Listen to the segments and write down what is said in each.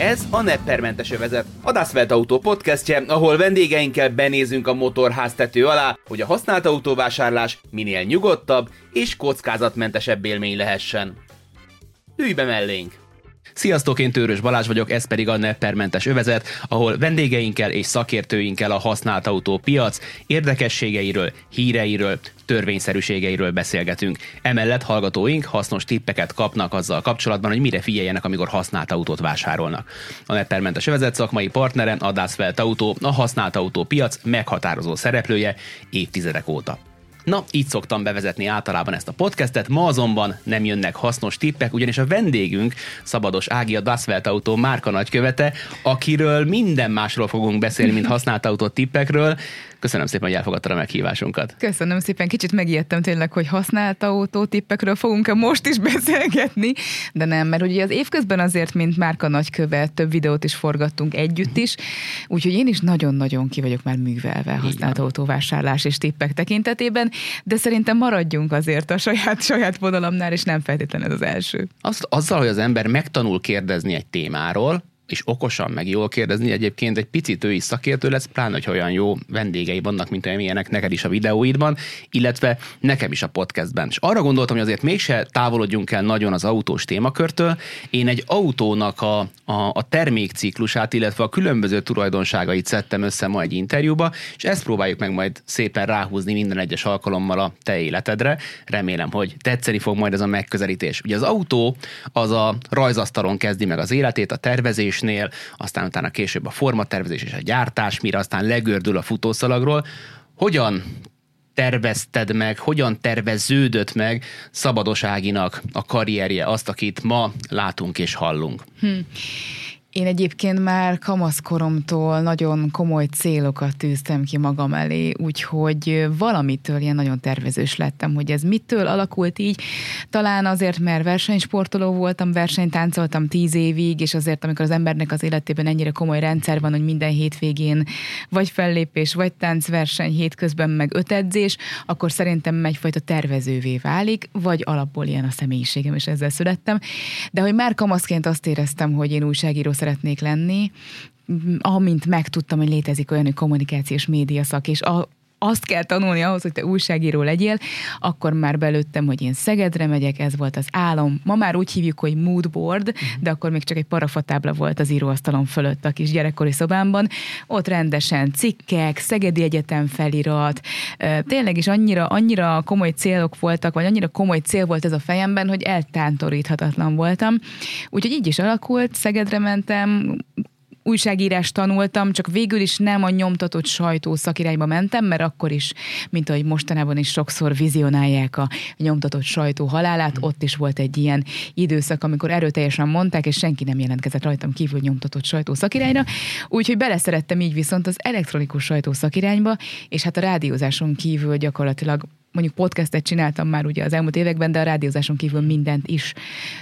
Ez a Neppermentes övezet, a Das Autó podcastje, ahol vendégeinkkel benézünk a motorház tető alá, hogy a használt autóvásárlás minél nyugodtabb és kockázatmentesebb élmény lehessen. Ülj be mellénk! Sziasztok, én Tőrös Balázs vagyok, ez pedig a Neppermentes övezet, ahol vendégeinkkel és szakértőinkkel a használt autó piac érdekességeiről, híreiről, törvényszerűségeiről beszélgetünk. Emellett hallgatóink hasznos tippeket kapnak azzal kapcsolatban, hogy mire figyeljenek, amikor használt autót vásárolnak. A Neppermentes övezet szakmai partnere a Dasfelt Autó, a használt autó piac meghatározó szereplője évtizedek óta. Na, így szoktam bevezetni általában ezt a podcastet, ma azonban nem jönnek hasznos tippek, ugyanis a vendégünk Szabados Ági, a Dasvelt Autó márka nagykövete, akiről minden másról fogunk beszélni, mint használt autó tippekről. Köszönöm szépen, hogy elfogadtad a meghívásunkat. Köszönöm szépen, kicsit megijedtem tényleg, hogy használt autótippekről fogunk-e most is beszélgetni, de nem, mert ugye az évközben azért, mint márka nagykövet, több videót is forgattunk együtt is, úgyhogy én is nagyon-nagyon ki vagyok már művelve használt autóvásárlás és tippek tekintetében, de szerintem maradjunk azért a saját, saját vonalamnál, és nem feltétlenül ez az első. Azt, azzal, hogy az ember megtanul kérdezni egy témáról, és okosan, meg jól kérdezni, egyébként egy picit ő is szakértő lesz, pláne, hogy olyan jó vendégei vannak, mint amilyenek neked is a videóidban, illetve nekem is a podcastben. És arra gondoltam, hogy azért mégse távolodjunk el nagyon az autós témakörtől. Én egy autónak a, a, a termékciklusát, illetve a különböző tulajdonságait szedtem össze ma egy interjúba, és ezt próbáljuk meg majd szépen ráhúzni minden egyes alkalommal a te életedre. Remélem, hogy tetszeni fog majd ez a megközelítés. Ugye az autó az a rajzasztalon kezdi meg az életét, a tervezés, tervezésnél, aztán utána később a formatervezés és a gyártás, mire aztán legördül a futószalagról. Hogyan tervezted meg, hogyan terveződött meg Szabadoságinak a karrierje, azt, akit ma látunk és hallunk? Hm. Én egyébként már kamaszkoromtól nagyon komoly célokat tűztem ki magam elé, úgyhogy valamitől ilyen nagyon tervezős lettem, hogy ez mitől alakult így. Talán azért, mert versenysportoló voltam, versenytáncoltam tíz évig, és azért, amikor az embernek az életében ennyire komoly rendszer van, hogy minden hétvégén vagy fellépés, vagy táncverseny, hétközben meg öt edzés, akkor szerintem egyfajta tervezővé válik, vagy alapból ilyen a személyiségem, és ezzel születtem. De hogy már kamaszként azt éreztem, hogy én újságíró szeretnék lenni, amint megtudtam, hogy létezik olyan, hogy kommunikációs médiaszak, és a, azt kell tanulni ahhoz, hogy te újságíró legyél, akkor már belőttem, hogy én Szegedre megyek, ez volt az álom. Ma már úgy hívjuk, hogy moodboard, de akkor még csak egy parafatábla volt az íróasztalon fölött a kis gyerekkori szobámban. Ott rendesen cikkek, Szegedi Egyetem felirat, tényleg is annyira, annyira komoly célok voltak, vagy annyira komoly cél volt ez a fejemben, hogy eltántoríthatatlan voltam. Úgyhogy így is alakult, Szegedre mentem, újságírást tanultam, csak végül is nem a nyomtatott sajtó szakirányba mentem, mert akkor is, mint ahogy mostanában is sokszor vizionálják a nyomtatott sajtó halálát, mm. ott is volt egy ilyen időszak, amikor erőteljesen mondták, és senki nem jelentkezett rajtam kívül nyomtatott sajtó szakirányra, úgyhogy beleszerettem így viszont az elektronikus sajtó szakirányba, és hát a rádiózáson kívül gyakorlatilag mondjuk podcastet csináltam már ugye az elmúlt években, de a rádiózáson kívül mindent is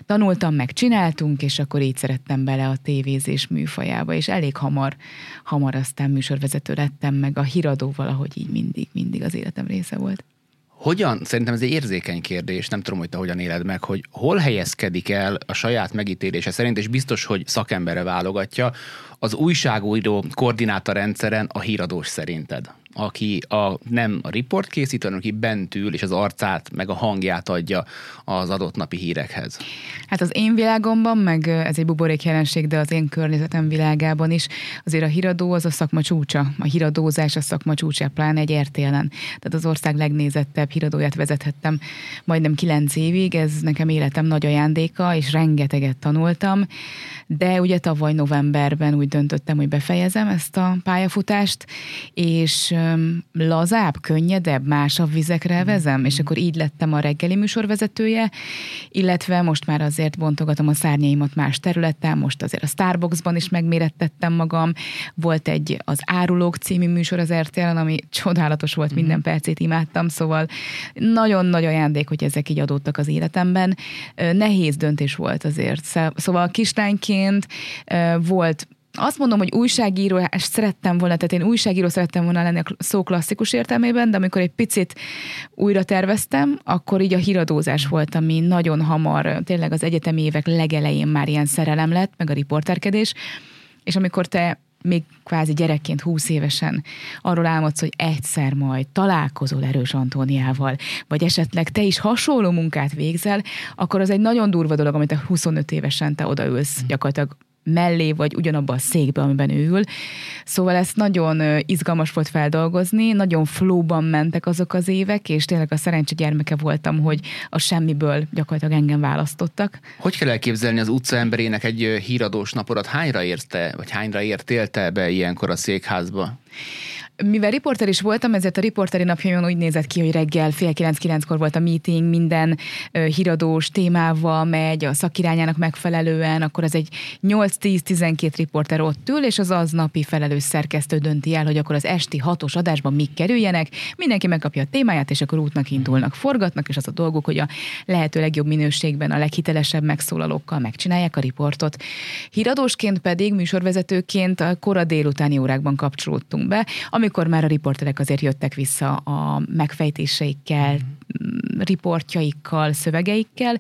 tanultam, meg csináltunk, és akkor így szerettem bele a tévézés műfajába, és elég hamar, hamar aztán műsorvezető lettem, meg a híradó valahogy így mindig, mindig az életem része volt. Hogyan, szerintem ez egy érzékeny kérdés, nem tudom, hogy te hogyan éled meg, hogy hol helyezkedik el a saját megítélése szerint, és biztos, hogy szakemberre válogatja, az újságújró koordináta rendszeren a híradós szerinted? Aki a, nem a riport készít, hanem aki bent ül, és az arcát, meg a hangját adja az adott napi hírekhez. Hát az én világomban, meg ez egy buborék jelenség, de az én környezetem világában is, azért a híradó az a szakma csúcsa. A híradózás a szakma csúcsa, pláne egy RTL-en. Tehát az ország legnézettebb híradóját vezethettem majdnem kilenc évig, ez nekem életem nagy ajándéka, és rengeteget tanultam, de ugye tavaly novemberben úgy döntöttem, hogy befejezem ezt a pályafutást, és lazább, könnyedebb, másabb vizekre vezem, és akkor így lettem a reggeli műsorvezetője, illetve most már azért bontogatom a szárnyaimat más területen, most azért a Starbucksban is megmérettettem magam, volt egy az Árulók című műsor az rtl ami csodálatos volt, mhm. minden percét imádtam, szóval nagyon nagy ajándék, hogy ezek így adódtak az életemben. Nehéz döntés volt azért. Szóval kislányként volt azt mondom, hogy újságíró, és szerettem volna, tehát én újságíró szerettem volna lenni a szó klasszikus értelmében, de amikor egy picit újra terveztem, akkor így a híradózás volt, ami nagyon hamar, tényleg az egyetemi évek legelején már ilyen szerelem lett, meg a riporterkedés, és amikor te még kvázi gyerekként, húsz évesen arról álmodsz, hogy egyszer majd találkozol Erős Antóniával, vagy esetleg te is hasonló munkát végzel, akkor az egy nagyon durva dolog, amit a 25 évesen te odaülsz gyakorlatilag mellé, vagy ugyanabban a székbe, amiben ül. Szóval ezt nagyon izgalmas volt feldolgozni, nagyon flóban mentek azok az évek, és tényleg a szerencse gyermeke voltam, hogy a semmiből gyakorlatilag engem választottak. Hogy kell elképzelni az utca emberének egy híradós napodat? Hányra érte, vagy hányra értél te be ilyenkor a székházba? Mivel riporter is voltam, ezért a riporteri napjaimon úgy nézett ki, hogy reggel fél kilenc-kilenckor volt a meeting, minden uh, híradós témával megy, a szakirányának megfelelően, akkor az egy 8-10-12 riporter ott ül, és az aznapi felelős szerkesztő dönti el, hogy akkor az esti hatos adásban mik kerüljenek, mindenki megkapja a témáját, és akkor útnak indulnak, forgatnak, és az a dolguk, hogy a lehető legjobb minőségben, a leghitelesebb megszólalókkal megcsinálják a riportot. Híradósként pedig, műsorvezetőként a kora délutáni órákban kapcsolódtunk be, ami amikor már a riporterek azért jöttek vissza a megfejtéseikkel, riportjaikkal, szövegeikkel,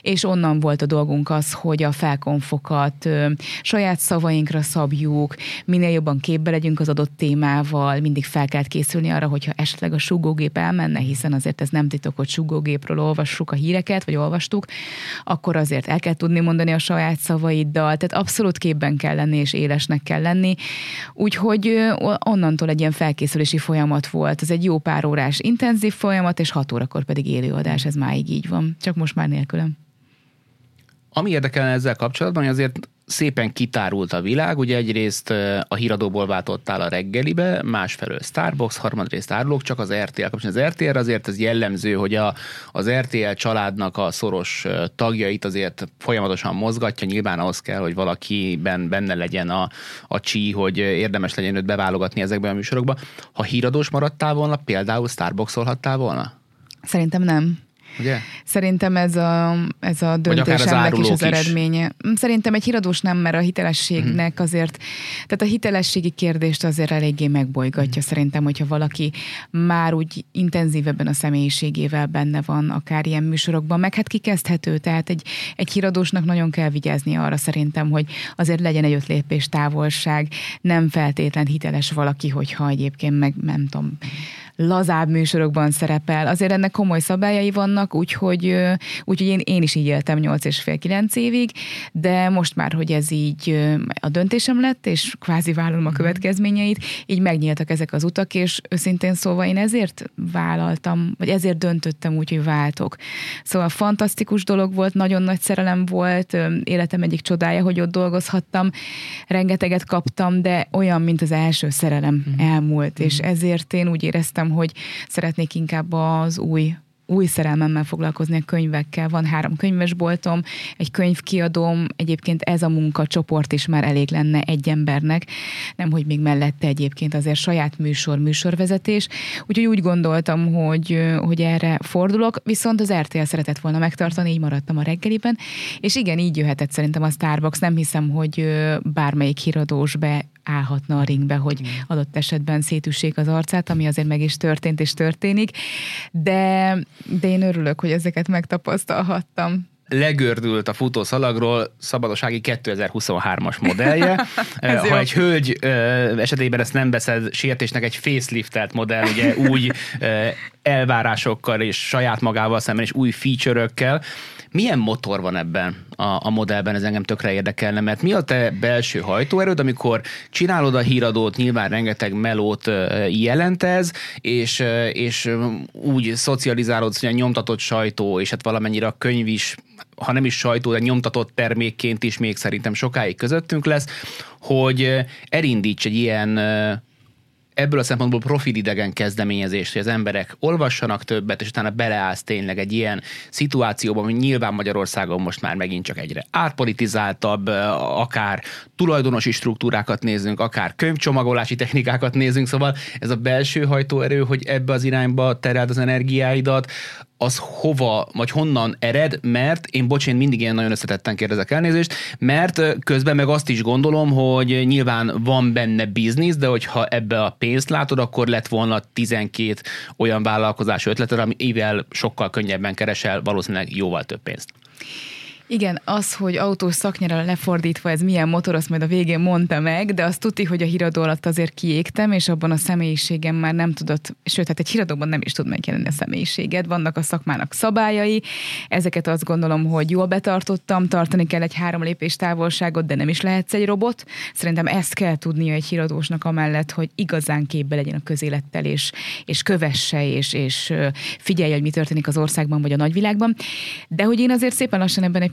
és onnan volt a dolgunk az, hogy a felkonfokat ö, saját szavainkra szabjuk, minél jobban képbe legyünk az adott témával, mindig fel kell készülni arra, hogyha esetleg a sugógép elmenne, hiszen azért ez nem titok, hogy sugógépről olvassuk a híreket, vagy olvastuk, akkor azért el kell tudni mondani a saját szavaiddal, tehát abszolút képben kell lenni, és élesnek kell lenni. Úgyhogy onnantól egy ilyen felkészülési folyamat volt. Ez egy jó pár órás intenzív folyamat, és hat órakor pedig élőadás, ez máig így van, csak most már nélkülem. Ami érdekelne ezzel kapcsolatban, hogy azért szépen kitárult a világ, ugye egyrészt a híradóból váltottál a reggelibe, másfelől Starbucks, harmadrészt árulók, csak az RTL kapcsolatban. Az RTL azért ez jellemző, hogy a, az RTL családnak a szoros tagjait azért folyamatosan mozgatja, nyilván ahhoz kell, hogy valakiben benne legyen a, a csí, hogy érdemes legyen őt beválogatni ezekben a műsorokba. Ha híradós maradtál volna, például Starbucks-olhattál volna? Szerintem nem. Ugye? Szerintem ez a, ez a döntésemnek is az eredménye. Is. Szerintem egy híradós nem, mert a hitelességnek hmm. azért, tehát a hitelességi kérdést azért eléggé megbolygatja. Hmm. Szerintem, hogyha valaki már úgy intenzívebben a személyiségével benne van, akár ilyen műsorokban, meg hát kikezdhető, tehát egy, egy híradósnak nagyon kell vigyázni arra szerintem, hogy azért legyen egy öt lépés távolság, nem feltétlen hiteles valaki, hogyha egyébként meg nem tudom, lazább műsorokban szerepel. Azért ennek komoly szabályai vannak, úgyhogy, úgyhogy én, én is így éltem 8 és fél 9 évig, de most már, hogy ez így a döntésem lett, és kvázi vállalom a mhm. következményeit, így megnyíltak ezek az utak, és őszintén szóval én ezért vállaltam, vagy ezért döntöttem úgy, hogy váltok. Szóval fantasztikus dolog volt, nagyon nagy szerelem volt, életem egyik csodája, hogy ott dolgozhattam, rengeteget kaptam, de olyan, mint az első szerelem mm. elmúlt, és ezért én úgy éreztem, hogy szeretnék inkább az új új szerelmemmel foglalkozni a könyvekkel. Van három könyvesboltom, egy könyvkiadóm, egyébként ez a munkacsoport is már elég lenne egy embernek, nem hogy még mellette egyébként azért saját műsor, műsorvezetés. Úgyhogy úgy gondoltam, hogy, hogy erre fordulok, viszont az RTL szeretett volna megtartani, így maradtam a reggeliben, és igen, így jöhetett szerintem a Starbucks. Nem hiszem, hogy bármelyik híradós be állhatna a ringbe, hogy adott esetben szétüssék az arcát, ami azért meg is történt és történik, de, de én örülök, hogy ezeket megtapasztalhattam legördült a futószalagról szabadossági 2023-as modellje. ha jó. egy hölgy esetében ezt nem veszed sértésnek egy faceliftet modell, ugye új elvárásokkal és saját magával szemben és új feature-ökkel, milyen motor van ebben a, a modellben, ez engem tökre érdekelne, mert mi a te belső hajtóerőd, amikor csinálod a híradót, nyilván rengeteg melót jelent ez, és, és úgy szocializálod, hogy a nyomtatott sajtó, és hát valamennyire a könyv is, ha nem is sajtó, de nyomtatott termékként is még szerintem sokáig közöttünk lesz, hogy elindíts egy ilyen ebből a szempontból profil idegen kezdeményezést, hogy az emberek olvassanak többet, és utána beleállsz tényleg egy ilyen szituációban, hogy nyilván Magyarországon most már megint csak egyre átpolitizáltabb, akár tulajdonosi struktúrákat nézünk, akár könyvcsomagolási technikákat nézünk, szóval ez a belső hajtóerő, hogy ebbe az irányba tereld az energiáidat, az hova, vagy honnan ered, mert én bocs, én mindig ilyen nagyon összetetten kérdezek elnézést, mert közben meg azt is gondolom, hogy nyilván van benne biznisz, de hogyha ebbe a pénzt látod, akkor lett volna 12 olyan vállalkozás ötleted, ami ével sokkal könnyebben keresel valószínűleg jóval több pénzt. Igen, az, hogy autós szaknyára lefordítva ez milyen motor, azt majd a végén mondta meg, de azt tudti, hogy a híradó alatt azért kiégtem, és abban a személyiségem már nem tudott, sőt, hát egy híradóban nem is tud megjelenni a személyiséged, vannak a szakmának szabályai, ezeket azt gondolom, hogy jól betartottam, tartani kell egy három lépés távolságot, de nem is lehetsz egy robot. Szerintem ezt kell tudnia egy híradósnak amellett, hogy igazán képbe legyen a közélettel, és, és kövesse, és, és figyelje, hogy mi történik az országban vagy a nagyvilágban. De hogy én azért szépen lassan ebben egy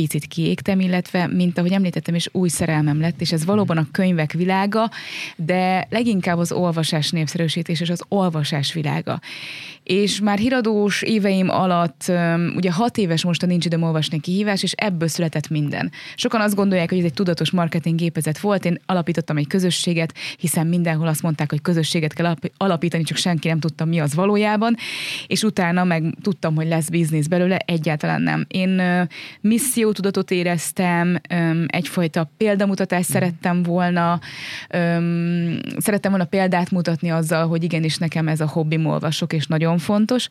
picit kiégtem, illetve, mint ahogy említettem, és új szerelmem lett, és ez valóban a könyvek világa, de leginkább az olvasás népszerűsítés és az olvasás világa. És már híradós éveim alatt, ugye hat éves most a Nincs időm olvasni kihívás, és ebből született minden. Sokan azt gondolják, hogy ez egy tudatos marketing gépezet volt, én alapítottam egy közösséget, hiszen mindenhol azt mondták, hogy közösséget kell alapítani, csak senki nem tudta, mi az valójában, és utána meg tudtam, hogy lesz biznisz belőle, egyáltalán nem. Én misszió tudatot éreztem, egyfajta példamutatást mm. szerettem volna, szerettem volna példát mutatni azzal, hogy igenis nekem ez a hobbim olvasok, és nagyon fontos.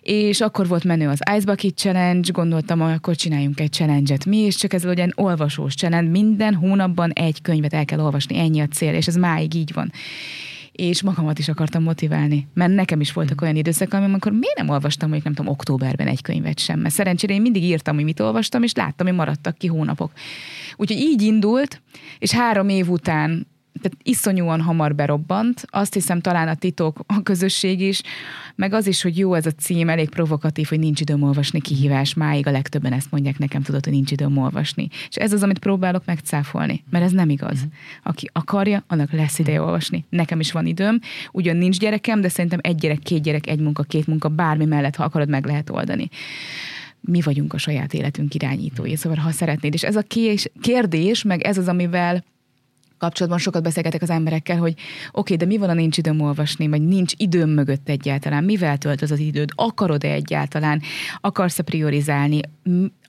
És akkor volt menő az Ice Bucket Challenge, gondoltam, hogy akkor csináljunk egy challenge-et mi, és csak ez legyen olvasós challenge, minden hónapban egy könyvet el kell olvasni, ennyi a cél, és ez máig így van és magamat is akartam motiválni. Mert nekem is voltak olyan időszak, amikor miért nem olvastam, hogy nem tudom, októberben egy könyvet sem. Mert szerencsére én mindig írtam, hogy mit olvastam, és láttam, hogy maradtak ki hónapok. Úgyhogy így indult, és három év után tehát iszonyúan hamar berobbant. Azt hiszem talán a titok, a közösség is, meg az is, hogy jó ez a cím, elég provokatív, hogy nincs időm olvasni kihívás. Máig a legtöbben ezt mondják nekem, tudod, hogy nincs időm olvasni. És ez az, amit próbálok megcáfolni, mert ez nem igaz. Mhm. Aki akarja, annak lesz ideje mhm. olvasni. Nekem is van időm, ugyan nincs gyerekem, de szerintem egy gyerek, két gyerek, egy munka, két munka, bármi mellett, ha akarod, meg lehet oldani mi vagyunk a saját életünk irányítói. Szóval, ha szeretnéd, és ez a kérdés, meg ez az, amivel kapcsolatban sokat beszélgetek az emberekkel, hogy oké, okay, de mi van, a nincs időm olvasni, vagy nincs időm mögött egyáltalán, mivel tölt az az időd, akarod-e egyáltalán, akarsz-e priorizálni,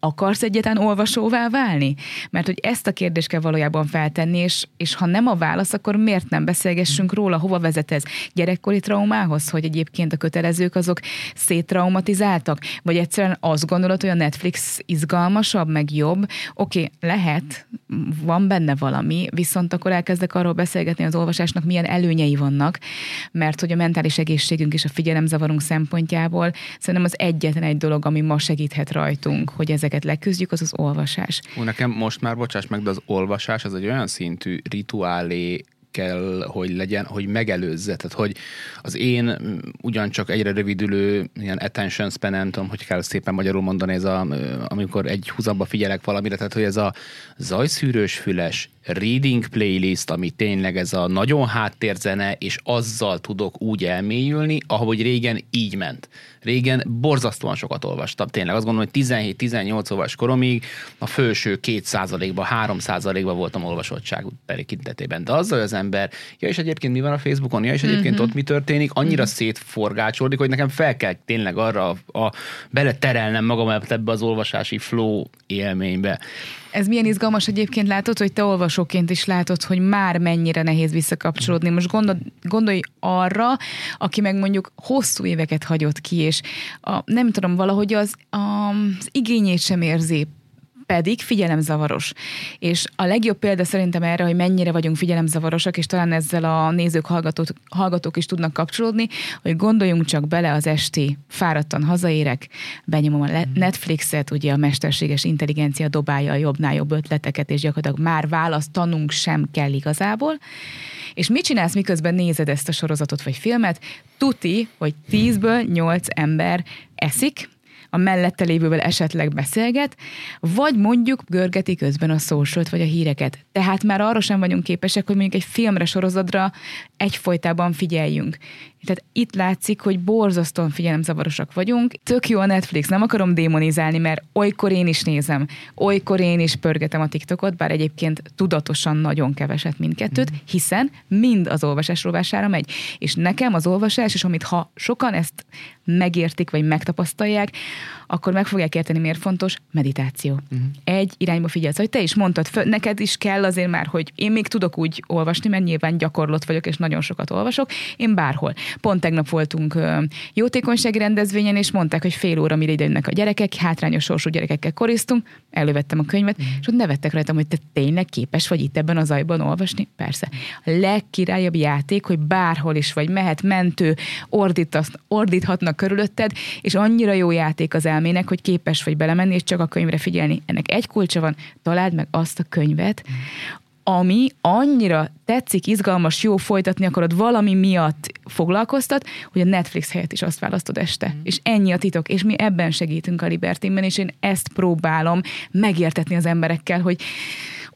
akarsz egyetlen olvasóvá válni? Mert hogy ezt a kérdést kell valójában feltenni, és, és ha nem a válasz, akkor miért nem beszélgessünk róla, hova vezet ez? Gyerekkori traumához, hogy egyébként a kötelezők azok széttraumatizáltak? Vagy egyszerűen azt gondolod, hogy a Netflix izgalmasabb, meg jobb? Oké, okay, lehet, van benne valami, viszont akkor elkezdek arról beszélgetni az olvasásnak, milyen előnyei vannak, mert hogy a mentális egészségünk és a figyelemzavarunk szempontjából szerintem az egyetlen egy dolog, ami ma segíthet rajtunk, hogy ezeket ezeket leküzdjük, az az olvasás. Ó, nekem most már, bocsáss meg, de az olvasás az egy olyan szintű rituálé kell, hogy legyen, hogy megelőzze. Tehát, hogy az én ugyancsak egyre rövidülő ilyen attention span, nem tudom, hogy kell szépen magyarul mondani, ez a, amikor egy húzamba figyelek valamire, tehát, hogy ez a zajszűrős füles reading playlist, ami tényleg ez a nagyon háttérzene, és azzal tudok úgy elmélyülni, ahogy régen így ment. Régen borzasztóan sokat olvastam. Tényleg azt gondolom, hogy 17-18 éves koromig a felső 2%-ban, 3%-ban voltam olvasottság tekintetében. De azzal az ember, ja és egyébként mi van a Facebookon, ja és egyébként mm-hmm. ott mi történik, annyira mm-hmm. szétforgácsolódik, hogy nekem fel kell tényleg arra a, a beleterelnem magam ebbe az olvasási flow élménybe. Ez milyen izgalmas egyébként látod, hogy te olvasóként is látod, hogy már mennyire nehéz visszakapcsolódni. Most gondol, gondolj arra, aki meg mondjuk hosszú éveket hagyott ki, és a, nem tudom, valahogy az, a, az igényét sem érzi pedig figyelemzavaros. És a legjobb példa szerintem erre, hogy mennyire vagyunk figyelemzavarosak, és talán ezzel a nézők, hallgatók, hallgatók is tudnak kapcsolódni, hogy gondoljunk csak bele az esti, fáradtan hazaérek, benyomom a mhm. Netflixet, ugye a mesterséges intelligencia dobálja a jobbnál jobb ötleteket, és gyakorlatilag már választanunk sem kell igazából. És mit csinálsz, miközben nézed ezt a sorozatot vagy filmet? Tuti, hogy tízből nyolc ember eszik, a mellette lévővel esetleg beszélget, vagy mondjuk görgeti közben a social vagy a híreket. Tehát már arra sem vagyunk képesek, hogy mondjuk egy filmre, sorozatra egyfolytában figyeljünk. Tehát itt látszik, hogy borzasztóan figyelemzavarosak vagyunk. Tök jó a Netflix, nem akarom démonizálni, mert olykor én is nézem, olykor én is pörgetem a TikTokot, bár egyébként tudatosan nagyon keveset mindkettőt, hiszen mind az olvasás rovására megy. És nekem az olvasás, és amit ha sokan ezt megértik, vagy megtapasztalják, akkor meg fogják érteni, miért fontos meditáció. Uh-huh. Egy irányba figyelsz, hogy te is mondtad, fő, neked is kell azért már, hogy én még tudok úgy olvasni, mert nyilván gyakorlott vagyok, és nagyon sokat olvasok, én bárhol. Pont tegnap voltunk jótékonysági rendezvényen, és mondták, hogy fél óra, mire jönnek a gyerekek, hátrányos sorsú gyerekekkel koriztunk, elővettem a könyvet, uh-huh. és ott nevettek rajtam, hogy te tényleg képes vagy itt ebben az zajban olvasni? Persze. A legkirályabb játék, hogy bárhol is vagy, mehet mentő, ordíthatnak körülötted, és annyira jó játék az elmének, hogy képes vagy belemenni, és csak a könyvre figyelni. Ennek egy kulcsa van, találd meg azt a könyvet, ami annyira tetszik, izgalmas, jó folytatni akarod, valami miatt foglalkoztat, hogy a Netflix helyett is azt választod este. Mm. És ennyi a titok, és mi ebben segítünk a Libertinben, és én ezt próbálom megértetni az emberekkel, hogy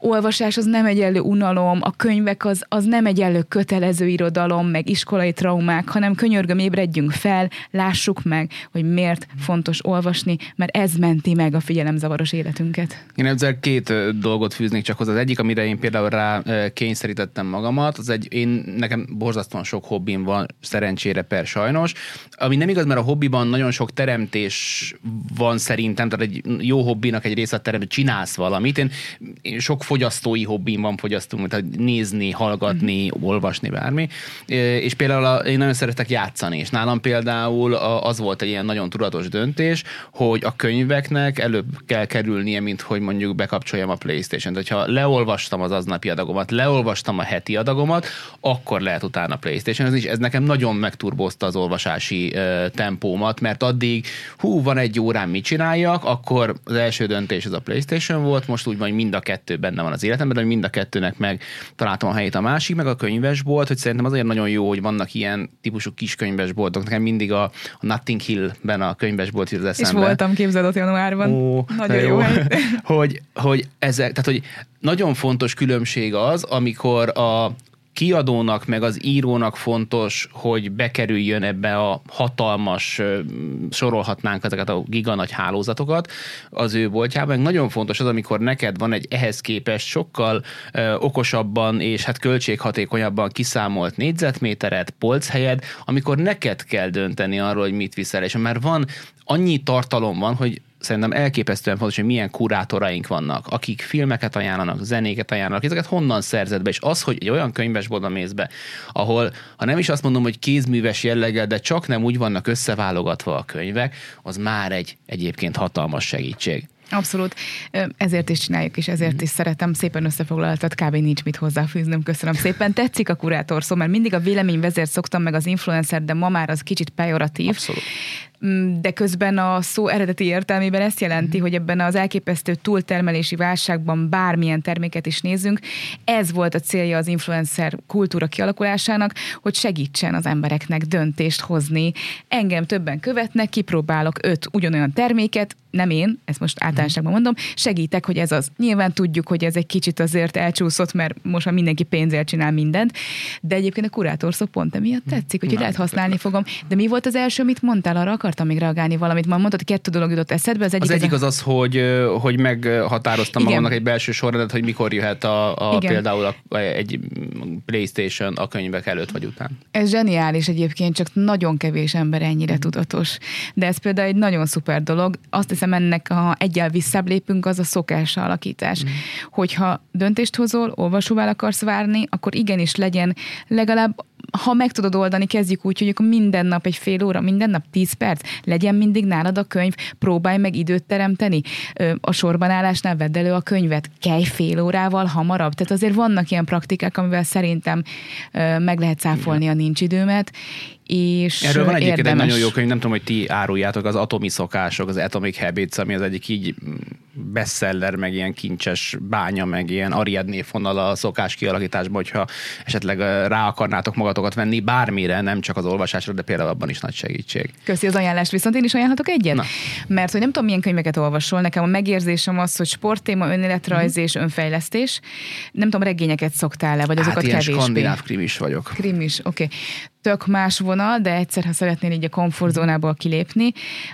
olvasás az nem egyenlő unalom, a könyvek az, az nem egyenlő kötelező irodalom, meg iskolai traumák, hanem könyörgöm, ébredjünk fel, lássuk meg, hogy miért fontos olvasni, mert ez menti meg a figyelemzavaros életünket. Én ezzel két dolgot fűznék csak hozzá. Az egyik, amire én például rá kényszerítettem magamat, az egy, én nekem borzasztóan sok hobbim van, szerencsére per sajnos, ami nem igaz, mert a hobbiban nagyon sok teremtés van szerintem, tehát egy jó hobbinak egy része a terem, csinálsz valamit. Én, én sok fogyasztói hobbim van, fogyasztunk, tehát nézni, hallgatni, mm. olvasni, bármi. És például a, én nagyon szeretek játszani, és nálam például az volt egy ilyen nagyon tudatos döntés, hogy a könyveknek előbb kell kerülnie, mint hogy mondjuk bekapcsoljam a Playstation-t. Hogyha leolvastam az aznapi adagomat, leolvastam a heti adagomat, akkor lehet utána Playstation, és ez nekem nagyon megturbozta az olvasási uh, tempómat, mert addig, hú, van egy órán, mit csináljak, akkor az első döntés az a Playstation volt, most úgy van, mind a kettő benne benne van az életemben, de mind a kettőnek meg találtam a helyét a másik, meg a könyvesbolt, hogy szerintem azért nagyon jó, hogy vannak ilyen típusú kis könyvesboltok. Nekem mindig a, a Notting Hill-ben a könyvesbolt jut az eszembe. És voltam képzeld januárban. Ó, nagyon jó, jó hogy, hogy ezek, tehát hogy nagyon fontos különbség az, amikor a, kiadónak, meg az írónak fontos, hogy bekerüljön ebbe a hatalmas, sorolhatnánk ezeket a giganagy hálózatokat az ő boltjában. Nagyon fontos az, amikor neked van egy ehhez képest sokkal okosabban és hát költséghatékonyabban kiszámolt négyzetméteret, polchelyed, amikor neked kell dönteni arról, hogy mit viszel, és már van annyi tartalom van, hogy szerintem elképesztően fontos, hogy milyen kurátoraink vannak, akik filmeket ajánlanak, zenéket ajánlanak, ezeket honnan szerzed be, és az, hogy egy olyan könyvesboltba mész be, ahol, ha nem is azt mondom, hogy kézműves jelleggel, de csak nem úgy vannak összeválogatva a könyvek, az már egy egyébként hatalmas segítség. Abszolút. Ezért is csináljuk, és ezért mm. is szeretem. Szépen összefoglaltad, kb. nincs mit hozzáfűznöm. Köszönöm szépen. Tetszik a kurátor szó, mert mindig a véleményvezért szoktam meg az influencer, de ma már az kicsit pejoratív. Abszolút. Mm, de közben a szó eredeti értelmében ezt jelenti, mm. hogy ebben az elképesztő túltermelési válságban bármilyen terméket is nézzünk, ez volt a célja az influencer kultúra kialakulásának, hogy segítsen az embereknek döntést hozni. Engem többen követnek, kipróbálok öt ugyanolyan terméket, nem én, ezt most általánosságban mondom, segítek, hogy ez az. Nyilván tudjuk, hogy ez egy kicsit azért elcsúszott, mert most már mindenki pénzért csinál mindent, de egyébként a kurátor szó pont emiatt tetszik, hogy lehet használni fogom. De mi volt az első, amit mondtál? Arra akartam még reagálni valamit. Ma mondtad, hogy kettő dolog jutott eszedbe. Az egyik az, egyik az, az hogy, hogy meghatároztam Igen. magamnak egy belső sorrendet, hogy mikor jöhet a, a például a, egy PlayStation a könyvek előtt vagy után. Ez zseniális egyébként, csak nagyon kevés ember ennyire mm. tudatos. De ez például egy nagyon szuper dolog. Azt hiszem ennek, ha egyel visszább lépünk, az a szokás alakítás. Mm. Hogyha döntést hozol, olvasóvá akarsz várni, akkor igenis legyen legalább ha meg tudod oldani, kezdjük úgy, hogy akkor minden nap egy fél óra, minden nap tíz perc, legyen mindig nálad a könyv, próbálj meg időt teremteni. A sorban állásnál vedd elő a könyvet, kelj fél órával hamarabb. Tehát azért vannak ilyen praktikák, amivel szerintem meg lehet száfolni a nincs időmet, és Erről van egyébként egy nagyon jó könyv, nem tudom, hogy ti áruljátok, az Atomi Szokások, az Atomic Habits, ami az egyik így bestseller, meg ilyen kincses bánya, meg ilyen Ariadné névfonal a szokás kialakításban, hogyha esetleg rá akarnátok magatokat venni bármire, nem csak az olvasásra, de például abban is nagy segítség. Köszi az ajánlást, viszont én is ajánlhatok egyet? Na. Mert hogy nem tudom, milyen könyveket olvasol, nekem a megérzésem az, hogy sporttéma, önéletrajz mm. és önfejlesztés. Nem tudom, regényeket szoktál le, vagy azokat hát, kevésbé? skandináv krimis vagyok. Krimis, oké. Okay tök más vonal, de egyszer, ha szeretnél így a komfortzónából kilépni.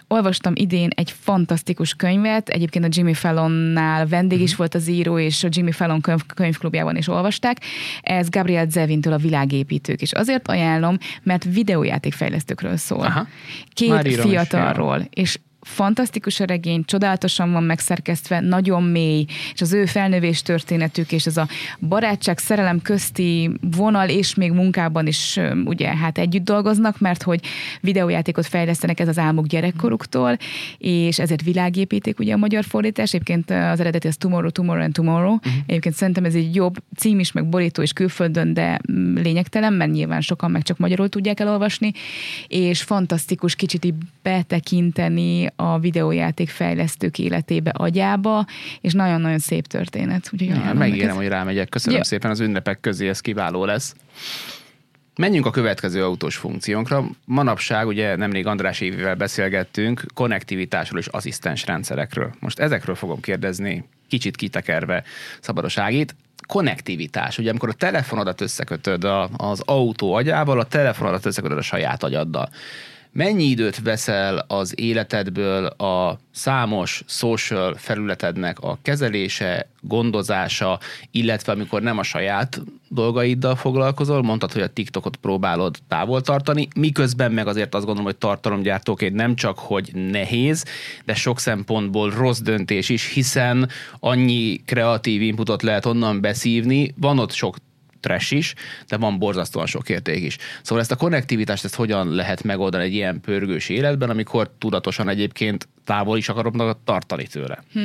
Olvastam idén egy fantasztikus könyvet, egyébként a Jimmy Fallonnál vendég is mhm. volt az író, és a Jimmy Fallon könyv, könyvklubjában is olvasták. Ez Gabriel Zevintől a világépítők, és azért ajánlom, mert videójátékfejlesztőkről szól. Aha. Két fiatalról, és fantasztikus a regény, csodálatosan van megszerkesztve, nagyon mély, és az ő felnövés történetük, és ez a barátság, szerelem közti vonal, és még munkában is ugye hát együtt dolgoznak, mert hogy videójátékot fejlesztenek ez az álmuk gyerekkoruktól, és ezért világépíték ugye a magyar fordítás, egyébként az eredeti az Tomorrow, Tomorrow and Tomorrow, uh-huh. egyébként szerintem ez egy jobb cím is, meg borító is külföldön, de mm, lényegtelen, mert nyilván sokan meg csak magyarul tudják elolvasni, és fantasztikus kicsit így betekinteni a videójáték fejlesztők életébe, agyába, és nagyon-nagyon szép történet. Úgyhogy ja, megígérem, hogy rámegyek. Köszönöm ja. szépen, az ünnepek közé ez kiváló lesz. Menjünk a következő autós funkciónkra. Manapság, ugye nemrég András Évivel beszélgettünk konnektivitásról és asszisztens rendszerekről. Most ezekről fogom kérdezni, kicsit kitekerve szabadoságét. Konnektivitás, ugye amikor a telefonodat összekötöd az autó agyával, a telefonodat összekötöd a saját agyaddal mennyi időt veszel az életedből a számos social felületednek a kezelése, gondozása, illetve amikor nem a saját dolgaiddal foglalkozol, mondtad, hogy a TikTokot próbálod távol tartani, miközben meg azért azt gondolom, hogy tartalomgyártóként nem csak, hogy nehéz, de sok szempontból rossz döntés is, hiszen annyi kreatív inputot lehet onnan beszívni, van ott sok trash is, de van borzasztóan sok érték is. Szóval ezt a konnektivitást, ezt hogyan lehet megoldani egy ilyen pörgős életben, amikor tudatosan egyébként távol is akarom tartani tőle? Hm.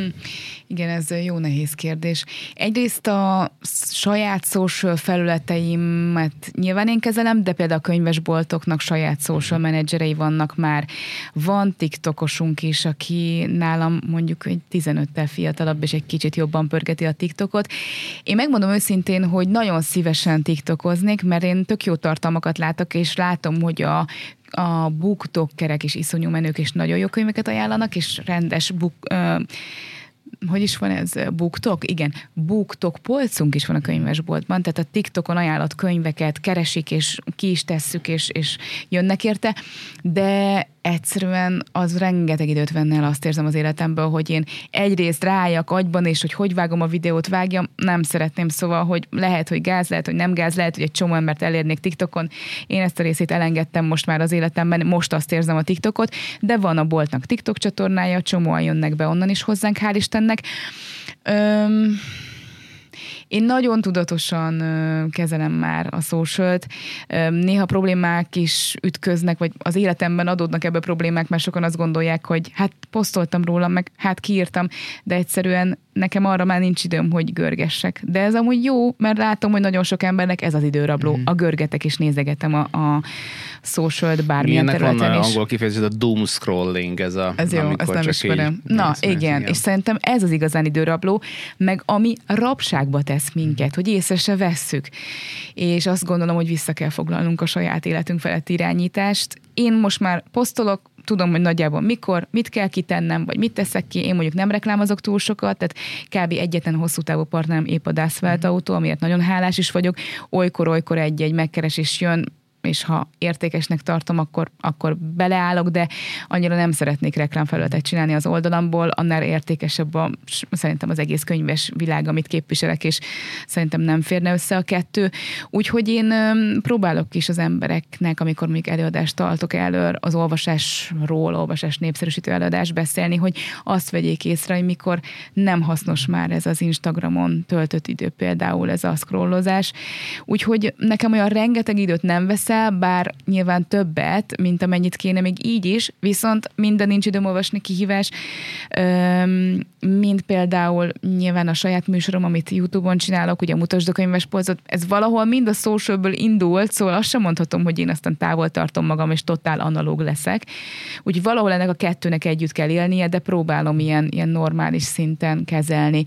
Igen, ez jó nehéz kérdés. Egyrészt a saját social felületeimet nyilván én kezelem, de például a könyvesboltoknak saját social menedzserei vannak már. Van TikTokosunk is, aki nálam mondjuk egy 15-tel fiatalabb, és egy kicsit jobban pörgeti a TikTokot. Én megmondom őszintén, hogy nagyon szívesen TikTokoznék, mert én tök jó tartalmakat látok, és látom, hogy a a booktokkerek is iszonyú menők, és nagyon jó könyveket ajánlanak, és rendes book, uh, hogy is van ez, buktok? Igen, buktok polcunk is van a könyvesboltban, tehát a TikTokon ajánlott könyveket keresik, és ki is tesszük, és, és jönnek érte, de egyszerűen az rengeteg időt venne el, azt érzem az életemből, hogy én egyrészt rájak agyban, és hogy hogy vágom a videót, vágjam, nem szeretném, szóval, hogy lehet, hogy gáz, lehet, hogy nem gáz, lehet, hogy egy csomó embert elérnék TikTokon. Én ezt a részét elengedtem most már az életemben, most azt érzem a TikTokot, de van a boltnak TikTok csatornája, csomóan jönnek be onnan is hozzánk, hál' Istennek. Öm, én nagyon tudatosan kezelem már a social Néha problémák is ütköznek, vagy az életemben adódnak ebbe problémák, mert sokan azt gondolják, hogy hát posztoltam róla, meg hát kiírtam, de egyszerűen nekem arra már nincs időm, hogy görgessek. De ez amúgy jó, mert látom, hogy nagyon sok embernek ez az időrabló. Mm. A görgetek és nézegetem a, a social bármilyen Milyennek területen van is. angol kifejezés, a doom scrolling, ez a... Ez jó, azt nem ismerem. Így, Na, igen, igen, és szerintem ez az igazán időrabló, meg ami rabságba tesz minket, hogy észre se vesszük. És azt gondolom, hogy vissza kell foglalnunk a saját életünk felett irányítást. Én most már posztolok, tudom, hogy nagyjából mikor, mit kell kitennem, vagy mit teszek ki. Én mondjuk nem reklámozok túl sokat, tehát kb. egyetlen hosszú távú partnerem épp a Dászfelt autó, amiért nagyon hálás is vagyok. Olykor-olykor egy-egy megkeresés jön, és ha értékesnek tartom, akkor, akkor beleállok, de annyira nem szeretnék reklámfelületet csinálni az oldalamból, annál értékesebb a, szerintem az egész könyves világ, amit képviselek, és szerintem nem férne össze a kettő. Úgyhogy én próbálok is az embereknek, amikor még előadást tartok elő, az olvasásról, olvasás népszerűsítő előadást beszélni, hogy azt vegyék észre, hogy mikor nem hasznos már ez az Instagramon töltött idő, például ez a scrollozás. Úgyhogy nekem olyan rengeteg időt nem vesz veszel, bár nyilván többet, mint amennyit kéne még így is, viszont minden nincs időm olvasni kihívás, mint például nyilván a saját műsorom, amit YouTube-on csinálok, ugye Mutasd a könyves polcot, ez valahol mind a socialből indult, szóval azt sem mondhatom, hogy én aztán távol tartom magam, és totál analóg leszek. Úgyhogy valahol ennek a kettőnek együtt kell élnie, de próbálom ilyen, ilyen normális szinten kezelni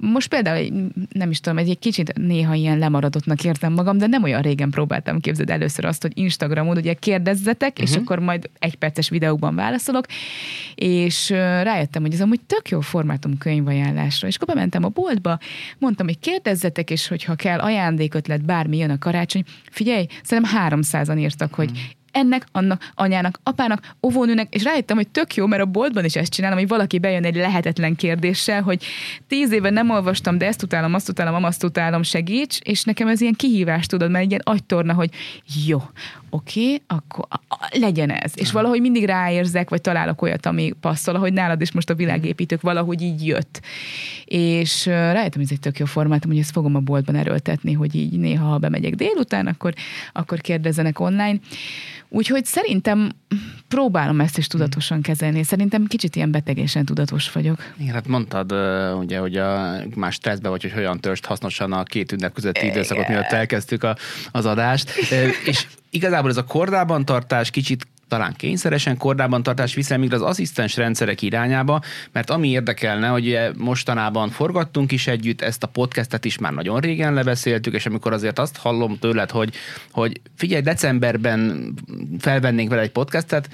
most például, nem is tudom, egy kicsit néha ilyen lemaradottnak értem magam, de nem olyan régen próbáltam képzeld először azt, hogy Instagramon ugye kérdezzetek, uh-huh. és mhm. akkor majd egy perces videókban válaszolok, és rájöttem, hogy ez amúgy tök jó formátum könyvajánlásra, és akkor bementem a boltba, mondtam, hogy kérdezzetek, és hogyha kell ajándékötlet, bármi jön a karácsony, figyelj, szerintem 300-an írtak, hogy mhm ennek, annak, anyának, apának, óvónőnek, és rájöttem, hogy tök jó, mert a boltban is ezt csinálom, hogy valaki bejön egy lehetetlen kérdéssel, hogy tíz éve nem olvastam, de ezt utálom, azt utálom, azt utálom, segíts, és nekem ez ilyen kihívás, tudod, mert egy ilyen agytorna, hogy jó, oké, okay, akkor legyen ez. És valahogy mindig ráérzek, vagy találok olyat, ami passzol, ahogy nálad is most a világépítők valahogy így jött. És rájöttem, hogy ez egy tök jó formátum, hogy ezt fogom a boltban erőltetni, hogy így néha, ha bemegyek délután, akkor, akkor kérdezzenek online. Úgyhogy szerintem próbálom ezt is tudatosan kezelni. Szerintem kicsit ilyen betegesen tudatos vagyok. Igen, hát mondtad ugye, hogy a más stresszbe vagy, hogy hogyan törst hasznosan a két ünnep közötti időszakot, mielőtt elkezdtük a, az adást. És igazából ez a kordában tartás kicsit talán kényszeresen kordában tartás viszel még az asszisztens rendszerek irányába, mert ami érdekelne, hogy mostanában forgattunk is együtt, ezt a podcastet is már nagyon régen lebeszéltük, és amikor azért azt hallom tőled, hogy, hogy figyelj, decemberben felvennénk vele egy podcastet,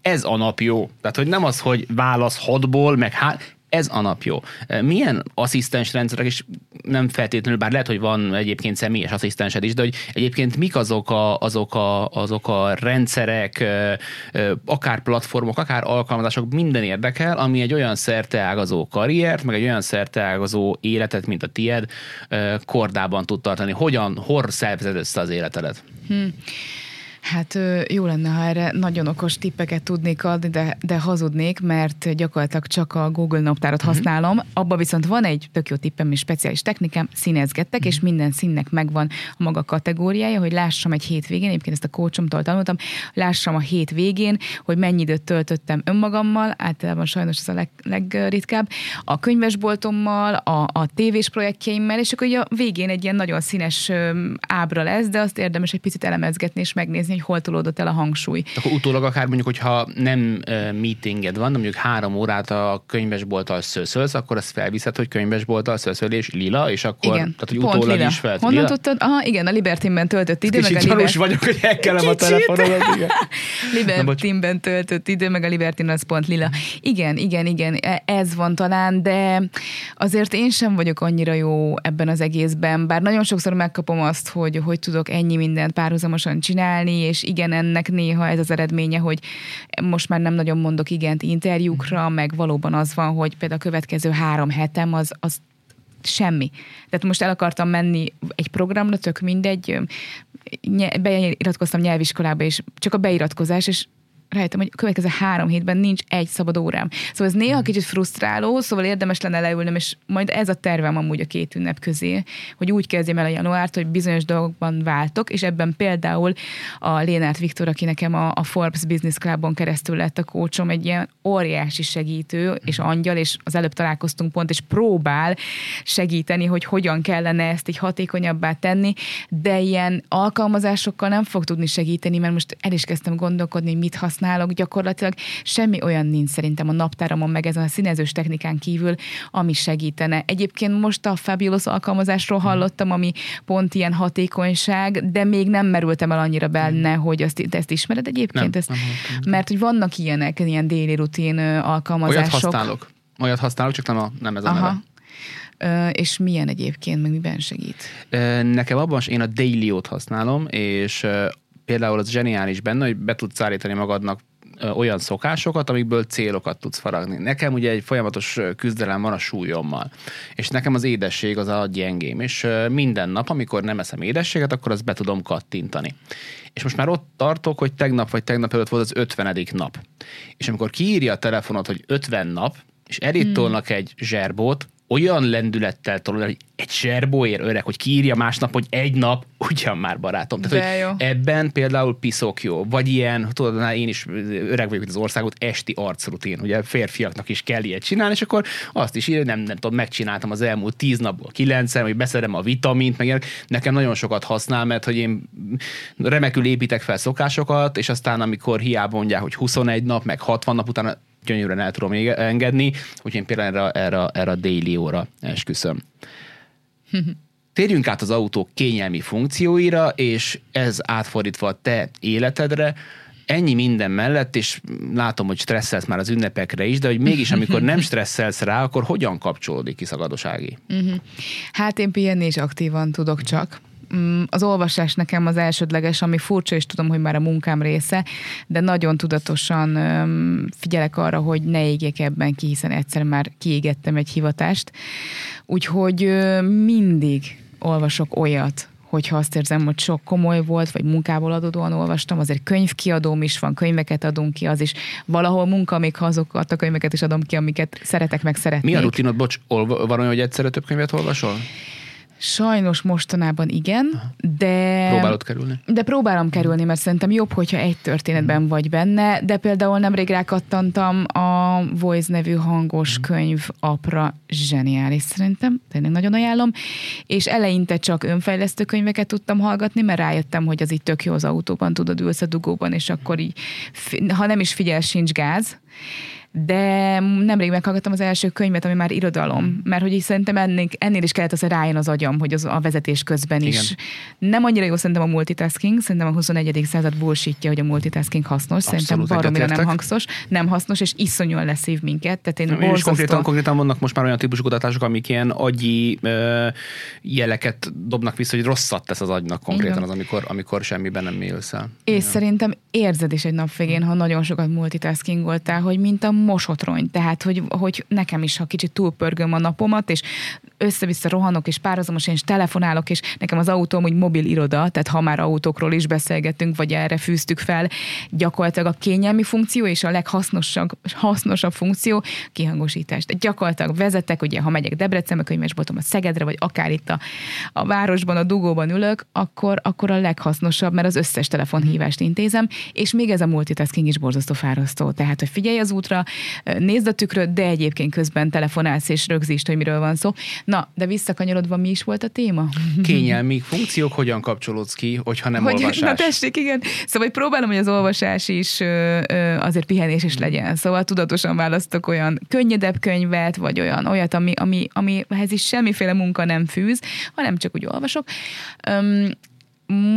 ez a nap jó. Tehát, hogy nem az, hogy válasz hatból, meg hát ez a nap jó. Milyen asszisztens rendszerek, és nem feltétlenül, bár lehet, hogy van egyébként személyes asszisztensed is, de hogy egyébként mik azok a, azok a, azok a rendszerek, akár platformok, akár alkalmazások, minden érdekel, ami egy olyan szerteágazó karriert, meg egy olyan szerteágazó életet, mint a tied, kordában tud tartani. Hogyan, hol szervezed össze az életedet? Hmm. Hát jó lenne, ha erre nagyon okos tippeket tudnék adni, de, de hazudnék, mert gyakorlatilag csak a Google naptárat uh-huh. használom. Abba viszont van egy tök jó tippem és speciális technikám, színezgettek, uh-huh. és mhm. minden színnek megvan a maga kategóriája, hogy lássam egy hétvégén, egyébként ezt a coachomtól tanultam, lássam a hétvégén, hogy mennyi időt töltöttem önmagammal, általában sajnos ez a leg, legritkább, a könyvesboltommal, a, a tévés projektjeimmel, és akkor ugye a végén egy ilyen nagyon színes ábra lesz, de azt érdemes egy picit elemezgetni és megnézni, hogy hol tolódott el a hangsúly. Akkor utólag akár mondjuk, hogyha nem meetinged van, mondjuk három órát a könyvesbolttal szőszölsz, akkor azt felviszed, hogy könyvesbolttal szőszölés lila, és akkor igen, tehát, hogy pont utólag lila. is fel. Honnan tudtad? Aha, igen, a Libertinben töltött idő, meg a Libert... vagyok, hogy elkelem a telefonodat. Libertinben töltött idő, meg a Libertin az pont lila. Igen, igen, igen, e- ez van talán, de azért én sem vagyok annyira jó ebben az egészben, bár nagyon sokszor megkapom azt, hogy hogy tudok ennyi mindent párhuzamosan csinálni, és igen, ennek néha ez az eredménye, hogy most már nem nagyon mondok igent interjúkra, mhm. meg valóban az van, hogy például a következő három hetem az, az semmi. Tehát most el akartam menni egy programra, tök mindegy, beiratkoztam nyelviskolába, és csak a beiratkozás, és rájöttem, hogy a következő három hétben nincs egy szabad órám. Szóval ez néha hmm. kicsit frusztráló, szóval érdemes lenne leülnöm, és majd ez a tervem amúgy a két ünnep közé, hogy úgy kezdjem el a januárt, hogy bizonyos dolgokban váltok, és ebben például a Lénárt Viktor, aki nekem a, a Forbes Business Clubon keresztül lett a kócsom, egy ilyen óriási segítő, és hmm. angyal, és az előbb találkoztunk pont, és próbál segíteni, hogy hogyan kellene ezt így hatékonyabbá tenni, de ilyen alkalmazásokkal nem fog tudni segíteni, mert most el is kezdtem gondolkodni, mit használ használok, gyakorlatilag semmi olyan nincs szerintem a naptáramon, meg ezen a színezős technikán kívül, ami segítene. Egyébként most a Fabulous alkalmazásról hmm. hallottam, ami pont ilyen hatékonyság, de még nem merültem el annyira benne, hmm. hogy azt, ezt ismered egyébként? Nem, ezt, nem, nem, nem. Mert hogy vannak ilyenek, ilyen déli rutin alkalmazások. Olyat használok. Olyat használok, csak nem, a, nem ez a Aha. neve. és milyen egyébként, meg miben segít? Nekem abban én a Daily-ot használom, és például az zseniális benne, hogy be tudsz állítani magadnak olyan szokásokat, amikből célokat tudsz faragni. Nekem ugye egy folyamatos küzdelem van a súlyommal, és nekem az édesség az a gyengém, és minden nap, amikor nem eszem édességet, akkor azt be tudom kattintani. És most már ott tartok, hogy tegnap vagy tegnap előtt volt az 50. nap. És amikor kiírja a telefonot, hogy 50 nap, és elítolnak hmm. egy zserbót, olyan lendülettel tolod, hogy egy zserbóér öreg, hogy kiírja másnap, hogy egy nap, ugyan már barátom. Tehát, hogy ebben például piszok jó. Vagy ilyen, tudod, én is öreg vagyok az országot, esti arcrutin. Ugye férfiaknak is kell ilyet csinálni, és akkor azt is írja, nem, nem tudom, megcsináltam az elmúlt tíz napból kilencen, hogy beszedem a vitamint, meg ilyenek. Nekem nagyon sokat használ, mert hogy én remekül építek fel szokásokat, és aztán amikor hiába mondják, hogy 21 nap, meg 60 nap után gyönyörűen el tudom engedni, úgyhogy én például erre, erre, erre a daily óra esküszöm. Térjünk át az autó kényelmi funkcióira, és ez átfordítva a te életedre, ennyi minden mellett, és látom, hogy stresszelsz már az ünnepekre is, de hogy mégis, amikor nem stresszelsz rá, akkor hogyan kapcsolódik ki szagadosági? Uh-huh. Hát én pihenni is aktívan tudok csak az olvasás nekem az elsődleges, ami furcsa, és tudom, hogy már a munkám része, de nagyon tudatosan figyelek arra, hogy ne égjek ebben ki, hiszen egyszer már kiégettem egy hivatást. Úgyhogy mindig olvasok olyat, hogyha azt érzem, hogy sok komoly volt, vagy munkából adódóan olvastam, azért könyvkiadóm is van, könyveket adunk ki, az is valahol munka, még ha azokat a könyveket is adom ki, amiket szeretek, meg szeretnék. Mi a rutinod, bocs, van olyan, hogy egyszerre több könyvet olvasol? Sajnos mostanában igen, de... Próbálod kerülni? De próbálom kerülni, mert szerintem jobb, hogyha egy történetben vagy benne, de például nemrég rákattantam a Voice nevű hangos könyv apra, zseniális szerintem, tényleg nagyon ajánlom, és eleinte csak önfejlesztő könyveket tudtam hallgatni, mert rájöttem, hogy az így tök jó az autóban, tudod, ülsz a dugóban, és akkor így, ha nem is figyel, sincs gáz, de nemrég meghallgattam az első könyvet, ami már irodalom, mert hogy így szerintem ennél, ennél is kellett az, hogy rájön az agyam, hogy az a vezetés közben Igen. is. Nem annyira jó szerintem a multitasking, szerintem a 21. század bullshitja, hogy a multitasking hasznos, Abszolút szerintem baromira nem hasznos, nem hasznos, és iszonyúan leszív minket. Tehát én, én borzasztó... is konkrétan, konkrétan vannak most már olyan típusú kutatások, amik ilyen agyi ö, jeleket dobnak vissza, hogy rosszat tesz az agynak konkrétan Igen. az, amikor, amikor semmiben nem élsz el. És Igen. szerintem érzed is egy nap végén, ha nagyon sokat multitaskingoltál, hogy mint a mosotrony. Tehát, hogy, hogy nekem is, ha kicsit túlpörgöm a napomat, és össze-vissza rohanok, és párhuzamosan és telefonálok, és nekem az autóm úgy mobil iroda, tehát ha már autókról is beszélgetünk, vagy erre fűztük fel, gyakorlatilag a kényelmi funkció és a leghasznosabb hasznosabb funkció kihangosítás. De gyakorlatilag vezetek, ugye, ha megyek Debrecenbe, könyvesboltom a Szegedre, vagy akár itt a, a városban, a dugóban ülök, akkor, akkor a leghasznosabb, mert az összes telefonhívást intézem, és még ez a multitasking is borzasztó fárasztó. Tehát, hogy figyelj az útra, nézd a tükröt, de egyébként közben telefonálsz és rögzítsd, hogy miről van szó. Na, de visszakanyarodva mi is volt a téma? Kényelmi funkciók, hogyan kapcsolódsz ki, hogyha nem hogy, olvasás? Na tessék, igen. Szóval hogy próbálom, hogy az olvasás is azért pihenés is legyen. Szóval tudatosan választok olyan könnyedebb könyvet, vagy olyan olyat, ami, ami, amihez is semmiféle munka nem fűz, hanem csak úgy olvasok.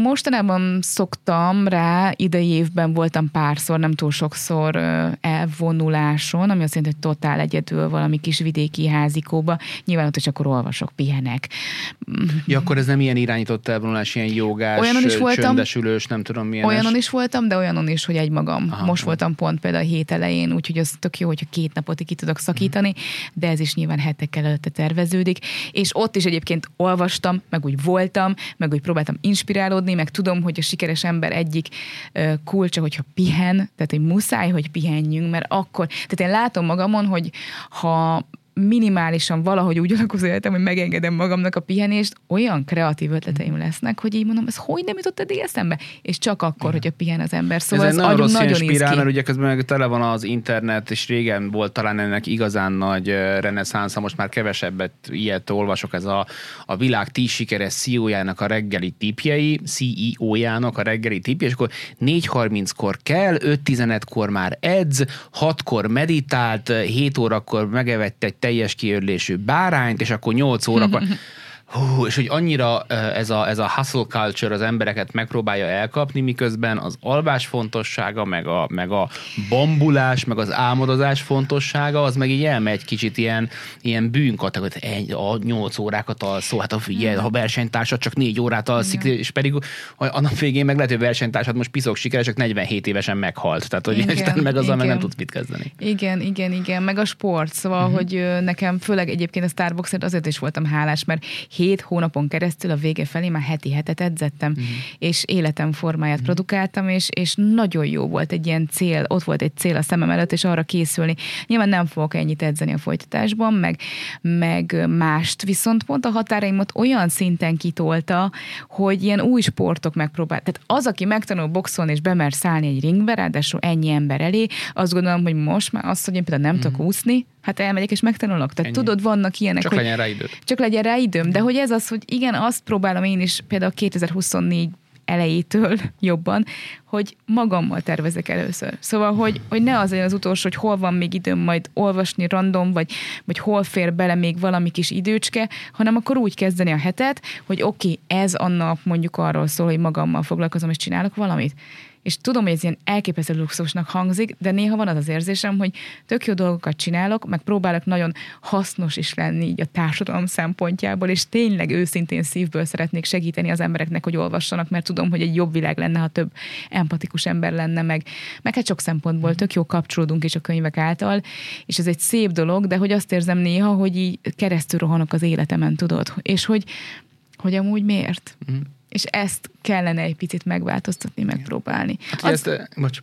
Mostanában szoktam rá, idei évben voltam párszor, nem túl sokszor elvonuláson, ami azt jelenti, hogy totál egyedül valami kis vidéki házikóba. Nyilván ott is akkor olvasok, pihenek. Ja, akkor ez nem ilyen irányított elvonulás, ilyen jogás, olyanon is voltam, csöndesülős, nem tudom milyen. Olyanon is voltam, de olyanon is, hogy egymagam. Aha, Most voltam pont például a hét elején, úgyhogy az tök jó, hogyha két napot ki tudok szakítani, hmm. de ez is nyilván hetekkel előtte terveződik. És ott is egyébként olvastam, meg úgy voltam, meg úgy próbáltam inspirálni, inspirálódni, meg tudom, hogy a sikeres ember egyik kulcsa, hogyha pihen, tehát hogy muszáj, hogy pihenjünk, mert akkor, tehát én látom magamon, hogy ha minimálisan valahogy úgy alakul az életem, hogy megengedem magamnak a pihenést, olyan kreatív ötleteim lesznek, hogy így mondom, ez hogy nem jutott eddig eszembe? És csak akkor, hogy a pihen az ember. Szóval ez, ez nagyon, nagyon spirál, mert ugye közben meg tele van az internet, és régen volt talán ennek igazán nagy reneszánsza, most már kevesebbet ilyet olvasok, ez a, a világ tíz sikeres CEO-jának a reggeli tipjei, CEO-jának a reggeli tipjei, és akkor 4.30-kor kell, 5.15-kor már edz, 6-kor meditált, 7 órakor megevett egy teljes kiörlésű bárányt, és akkor 8 órakor... Hú, és hogy annyira ez a, ez a hustle culture az embereket megpróbálja elkapni, miközben az alvás fontossága, meg a, meg a bambulás, meg az álmodozás fontossága, az meg így elmegy kicsit ilyen, ilyen bűnkategóriát, a nyolc órákat alszó, hát a, figyelj, ha versenytársad csak négy órát alszik, Igen. és pedig a nap végén meg lehet, hogy versenytársad most piszok sikeres, csak 47 évesen meghalt. Tehát, hogy igen, meg azzal meg nem tudsz mit kezdeni. Igen, igen, igen, meg a sport, szóval, uh-huh. hogy nekem főleg egyébként a Starbucksért azért is voltam hálás, mert hét hónapon keresztül a vége felé már heti hetet edzettem, mm. és életem formáját mm. produkáltam, és, és nagyon jó volt egy ilyen cél, ott volt egy cél a szemem előtt, és arra készülni. Nyilván nem fogok ennyit edzeni a folytatásban, meg, meg mást, viszont pont a határaimat olyan szinten kitolta, hogy ilyen új sportok megpróbál. Tehát az, aki megtanul boxolni és bemer szállni egy ringbe, ráadásul ennyi ember elé, azt gondolom, hogy most már azt, hogy én például nem mm. tudok úszni, hát elmegyek és megtanulok. Tehát Ennyi. tudod, vannak ilyenek. Csak hogy legyen rá időd. Csak legyen rá időm. De hogy ez az, hogy igen, azt próbálom én is például 2024 elejétől jobban, hogy magammal tervezek először. Szóval, hogy, hogy ne az legyen az utolsó, hogy hol van még időm majd olvasni random, vagy, vagy hol fér bele még valami kis időcske, hanem akkor úgy kezdeni a hetet, hogy oké, okay, ez a nap mondjuk arról szól, hogy magammal foglalkozom és csinálok valamit és tudom, hogy ez ilyen elképesztő luxusnak hangzik, de néha van az az érzésem, hogy tök jó dolgokat csinálok, meg próbálok nagyon hasznos is lenni így a társadalom szempontjából, és tényleg őszintén szívből szeretnék segíteni az embereknek, hogy olvassanak, mert tudom, hogy egy jobb világ lenne, ha több empatikus ember lenne, meg, meg hát sok szempontból tök jó kapcsolódunk is a könyvek által, és ez egy szép dolog, de hogy azt érzem néha, hogy így keresztül rohanok az életemen, tudod, és hogy, hogy amúgy miért? Mm és ezt kellene egy picit megváltoztatni, megpróbálni. Hát, Az, ezt, eh, bocs.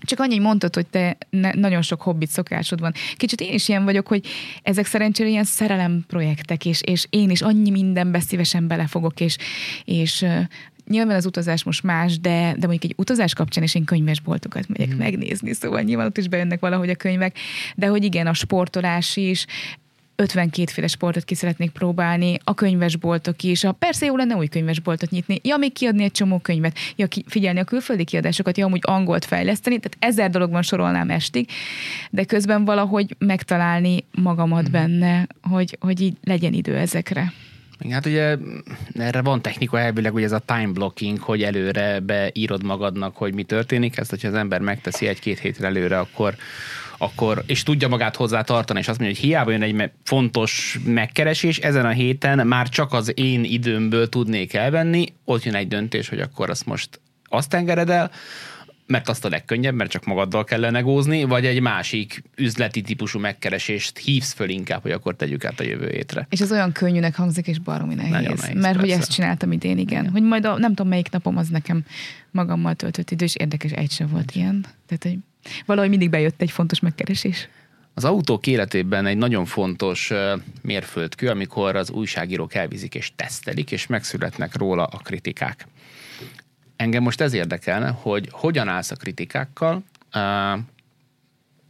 Csak annyi mondtad, hogy te ne, nagyon sok hobbit szokásod van. Kicsit én is ilyen vagyok, hogy ezek szerencsére ilyen szerelem projektek, és, és én is annyi mindenbe szívesen belefogok, és, és uh, nyilván az utazás most más, de, de mondjuk egy utazás kapcsán is én könyvesboltokat megyek mm. megnézni, szóval nyilván ott is bejönnek valahogy a könyvek, de hogy igen, a sportolás is, 52 féle sportot ki szeretnék próbálni, a könyvesboltok is. A, persze jó lenne új könyvesboltot nyitni, ja, még kiadni egy csomó könyvet, ja, ki, figyelni a külföldi kiadásokat, ja, amúgy angolt fejleszteni, tehát ezer dologban sorolnám estig, de közben valahogy megtalálni magamat mm. benne, hogy, hogy így legyen idő ezekre. Hát ugye erre van technika elvileg, hogy ez a time blocking, hogy előre beírod magadnak, hogy mi történik. Ezt, hogyha az ember megteszi egy-két hétre előre, akkor akkor, és tudja magát hozzá tartani, és azt mondja, hogy hiába jön egy fontos megkeresés, ezen a héten már csak az én időmből tudnék elvenni, ott jön egy döntés, hogy akkor azt most azt engeded el, mert azt a legkönnyebb, mert csak magaddal kell legózni, vagy egy másik üzleti típusú megkeresést hívsz föl inkább, hogy akkor tegyük át a jövő hétre. És ez olyan könnyűnek hangzik, és baromi nehéz. Nagyon nehéz mert persze. hogy ezt csináltam idén, igen. igen. Hogy majd a, nem tudom melyik napom az nekem magammal töltött idő, és érdekes, egy sem volt ilyen. Tehát, hogy valahogy mindig bejött egy fontos megkeresés. Az autók életében egy nagyon fontos mérföldkő, amikor az újságírók elvizik és tesztelik, és megszületnek róla a kritikák. Engem most ez érdekelne, hogy hogyan állsz a kritikákkal,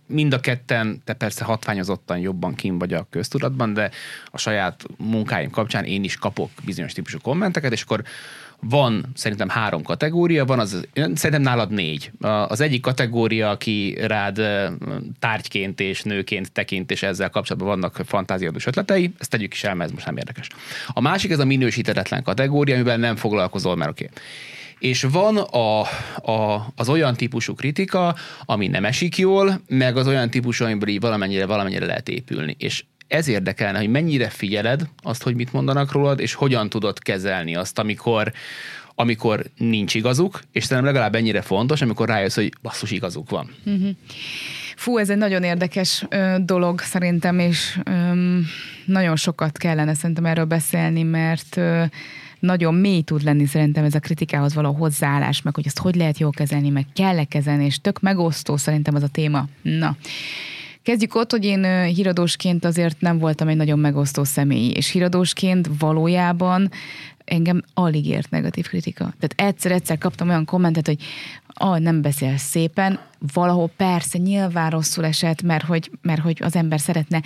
mind a ketten, te persze hatványozottan jobban kim vagy a köztudatban, de a saját munkáim kapcsán én is kapok bizonyos típusú kommenteket, és akkor van szerintem három kategória, van az, szerintem nálad négy. Az egyik kategória, aki rád tárgyként és nőként tekint, és ezzel kapcsolatban vannak fantáziadós ötletei, ezt tegyük is el, mert ez most nem érdekes. A másik ez a minősítetetlen kategória, amivel nem foglalkozol, mert oké. Okay és van a, a, az olyan típusú kritika, ami nem esik jól, meg az olyan típusú, amiből így valamennyire, valamennyire lehet épülni. És ez érdekelne, hogy mennyire figyeled azt, hogy mit mondanak rólad, és hogyan tudod kezelni azt, amikor, amikor nincs igazuk, és szerintem legalább ennyire fontos, amikor rájössz, hogy basszus igazuk van. Uh-huh. Fú, ez egy nagyon érdekes ö, dolog szerintem, és ö, nagyon sokat kellene szerintem erről beszélni, mert ö, nagyon mély tud lenni szerintem ez a kritikához való hozzáállás, meg hogy ezt hogy lehet jól kezelni, meg kell-e kezelni, és tök megosztó szerintem az a téma. Na, Kezdjük ott, hogy én híradósként azért nem voltam egy nagyon megosztó személy, és híradósként valójában engem alig ért negatív kritika. Tehát egyszer-egyszer kaptam olyan kommentet, hogy ah, nem beszél szépen, valahol persze nyilván rosszul esett, mert hogy, mert hogy az ember szeretne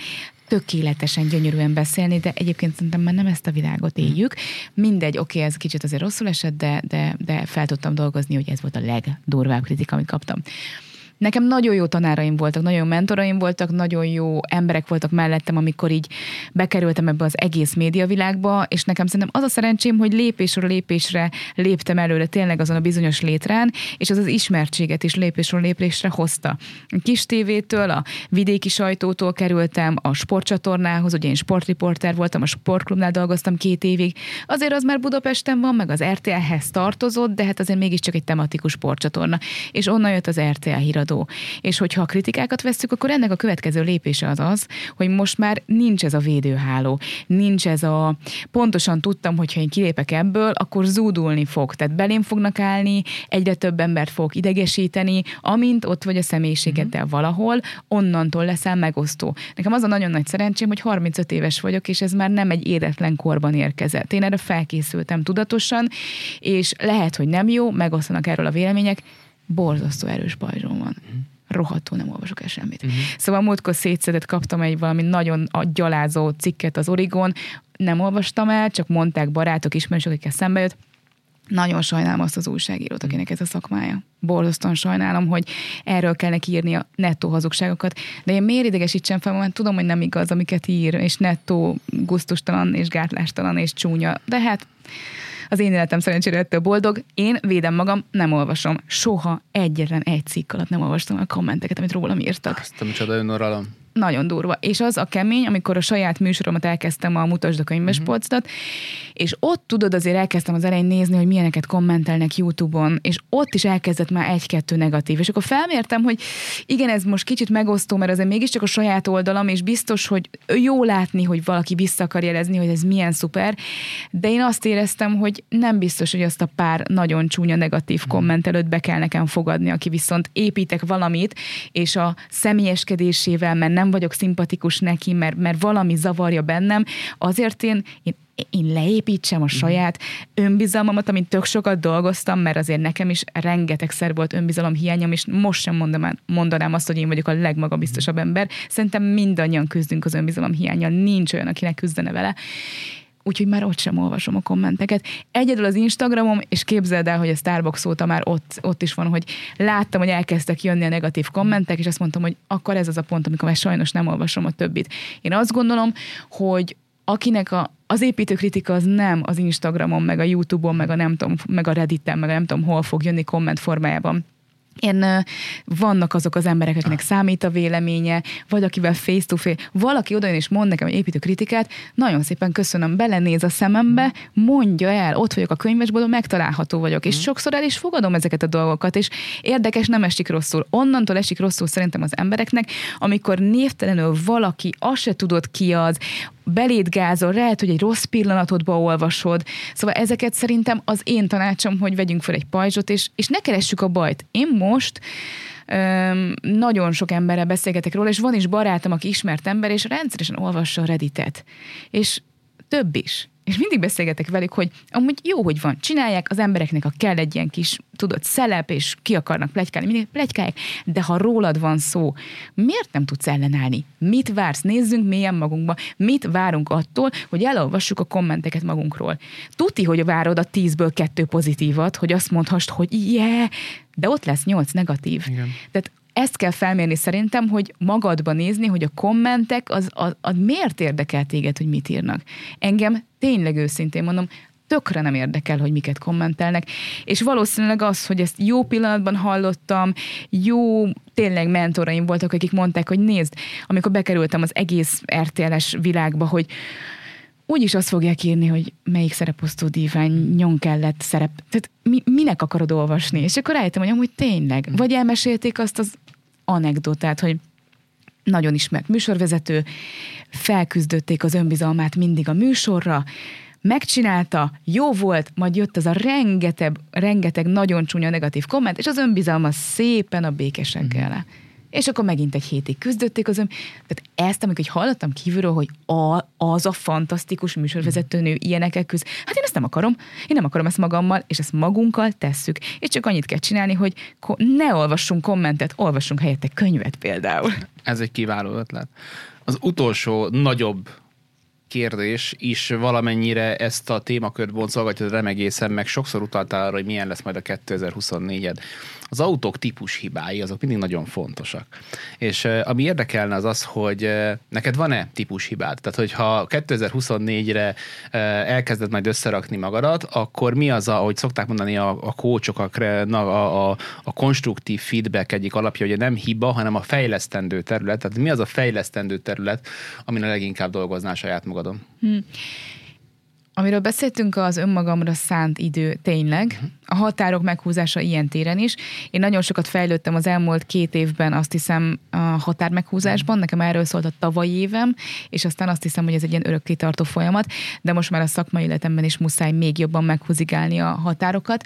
tökéletesen, gyönyörűen beszélni, de egyébként szerintem már nem ezt a világot éljük. Mindegy, oké, okay, ez kicsit azért rosszul esett, de, de, de fel tudtam dolgozni, hogy ez volt a legdurvább kritika, amit kaptam. Nekem nagyon jó tanáraim voltak, nagyon jó mentoraim voltak, nagyon jó emberek voltak mellettem, amikor így bekerültem ebbe az egész médiavilágba, és nekem szerintem az a szerencsém, hogy lépésről lépésre léptem előre tényleg azon a bizonyos létrán, és az az ismertséget is lépésről lépésre hozta. A kis tévétől, a vidéki sajtótól kerültem a sportcsatornához, ugye én sportriporter voltam, a sportklubnál dolgoztam két évig. Azért az már Budapesten van, meg az RTL-hez tartozott, de hát azért mégiscsak egy tematikus sportcsatorna. És onnan jött az RTL híradó elfogadó. És hogyha a kritikákat veszük, akkor ennek a következő lépése az az, hogy most már nincs ez a védőháló, nincs ez a pontosan tudtam, hogy ha én kilépek ebből, akkor zúdulni fog. Tehát belém fognak állni, egyre több embert fog idegesíteni, amint ott vagy a személyiségeddel uh-huh. valahol, onnantól leszel megosztó. Nekem az a nagyon nagy szerencsém, hogy 35 éves vagyok, és ez már nem egy éretlen korban érkezett. Én erre felkészültem tudatosan, és lehet, hogy nem jó, megosztanak erről a vélemények, borzasztó erős pajzsom van. Rohadtul nem olvasok el semmit. Uh-huh. Szóval múltkor szétszedett, kaptam egy valami nagyon gyalázó cikket az Origon, nem olvastam el, csak mondták barátok, ismerősök, akikkel szembe jött, Nagyon sajnálom azt az újságírót, akinek ez a szakmája. Borzasztóan sajnálom, hogy erről kell neki írni a nettó hazugságokat. De én miért idegesítsem fel, mert tudom, hogy nem igaz, amiket ír, és nettó guztustalan, és gátlástalan, és csúnya. De hát az én életem szerencsére ettől boldog. Én védem magam, nem olvasom. Soha egyetlen egy cikk alatt nem olvastam a kommenteket, amit rólam írtak. Azt a micsoda önuralom nagyon durva. És az a kemény, amikor a saját műsoromat elkezdtem a Mutasd a könyvespolcdat, uh-huh. és ott tudod, azért elkezdtem az elején nézni, hogy milyeneket kommentelnek YouTube-on, és ott is elkezdett már egy-kettő negatív. És akkor felmértem, hogy igen, ez most kicsit megosztó, mert azért mégiscsak a saját oldalam, és biztos, hogy jó látni, hogy valaki vissza akar jelezni, hogy ez milyen szuper, de én azt éreztem, hogy nem biztos, hogy azt a pár nagyon csúnya negatív mhm. komment előtt be kell nekem fogadni, aki viszont építek valamit, és a személyeskedésével, mert nem vagyok szimpatikus neki, mert, mert valami zavarja bennem, azért én, én én leépítsem a mhm. saját önbizalmamat, amit tök sokat dolgoztam, mert azért nekem is rengetegszer volt önbizalom hiányom, és most sem mondanám, mondanám azt, hogy én vagyok a legmagabiztosabb mhm. ember. Szerintem mindannyian küzdünk az önbizalom hiányjal, nincs olyan, akinek küzdene vele úgyhogy már ott sem olvasom a kommenteket. Egyedül az Instagramom, és képzeld el, hogy a Starbucks óta már ott, ott is van, hogy láttam, hogy elkezdtek jönni a negatív kommentek, és azt mondtam, hogy akkor ez az a pont, amikor már sajnos nem olvasom a többit. Én azt gondolom, hogy akinek a, az építőkritika az nem az Instagramon, meg a YouTube-on, meg a nem tudom, meg a Redditen, meg a nem tudom hol fog jönni komment formájában én, vannak azok az emberek, akiknek számít a véleménye, vagy akivel face-to-face, valaki oda és mond nekem egy építő kritikát, nagyon szépen köszönöm, belenéz a szemembe, mondja el, ott vagyok a könyvesboltban, megtalálható vagyok, és mm. sokszor el is fogadom ezeket a dolgokat, és érdekes, nem esik rosszul. Onnantól esik rosszul szerintem az embereknek, amikor névtelenül valaki, azt se tudod ki az, beléd gázol, lehet, hogy egy rossz pillanatodba olvasod. Szóval ezeket szerintem az én tanácsom, hogy vegyünk fel egy pajzsot, és, és ne keressük a bajt. Én most Öm, nagyon sok emberrel beszélgetek róla, és van is barátom, aki ismert ember, és rendszeresen olvassa a Redditet. És több is és mindig beszélgetek velük, hogy amúgy jó, hogy van, csinálják, az embereknek a kell egy ilyen kis, tudod, szelep, és ki akarnak plegykálni, mindig plegykálják, de ha rólad van szó, miért nem tudsz ellenállni? Mit vársz? Nézzünk mélyen magunkba. Mit várunk attól, hogy elolvassuk a kommenteket magunkról? Tuti, hogy várod a tízből kettő pozitívat, hogy azt mondhast, hogy yeah, de ott lesz nyolc negatív. Igen. Tehát ezt kell felmérni szerintem, hogy magadba nézni, hogy a kommentek, az, az, az miért érdekel téged, hogy mit írnak. Engem tényleg őszintén mondom, tökre nem érdekel, hogy miket kommentelnek, és valószínűleg az, hogy ezt jó pillanatban hallottam, jó, tényleg mentoraim voltak, akik mondták, hogy nézd, amikor bekerültem az egész RTL-es világba, hogy úgyis azt fogják írni, hogy melyik szereposztó divány nyon kellett szerep. Tehát mi, minek akarod olvasni? És akkor rájöttem, hogy amúgy tényleg. Vagy elmesélték azt az anekdotát, hogy nagyon ismert műsorvezető, felküzdötték az önbizalmát mindig a műsorra, megcsinálta, jó volt, majd jött az a rengeteg, rengeteg nagyon csúnya negatív komment, és az önbizalma szépen a békeseggel. Mm és akkor megint egy hétig küzdötték az ön. Tehát ezt, amikor hallottam kívülről, hogy a, az a fantasztikus műsorvezetőnő ilyenekkel küzd, hát én ezt nem akarom. Én nem akarom ezt magammal, és ezt magunkkal tesszük. És csak annyit kell csinálni, hogy ne olvassunk kommentet, olvassunk helyette könyvet például. Ez egy kiváló ötlet. Az utolsó nagyobb kérdés is valamennyire ezt a témakört boncolgatja remegészen, meg sokszor utaltál arra, hogy milyen lesz majd a 2024-ed az autók típus hibái azok mindig nagyon fontosak. És ami érdekelne az az, hogy neked van-e típus hibád? Tehát, hogyha 2024-re elkezded majd összerakni magadat, akkor mi az, a, ahogy szokták mondani a, a kócsok, a, a, a, a konstruktív feedback egyik alapja, hogy nem hiba, hanem a fejlesztendő terület. Tehát mi az a fejlesztendő terület, amin a leginkább dolgoznál saját magadon? Hmm. Amiről beszéltünk, az önmagamra szánt idő tényleg. A határok meghúzása ilyen téren is. Én nagyon sokat fejlődtem az elmúlt két évben, azt hiszem, a határ meghúzásban. Nekem erről szólt a tavalyi évem, és aztán azt hiszem, hogy ez egy ilyen örökkitartó folyamat, de most már a szakmai életemben is muszáj még jobban meghúzigálni a határokat.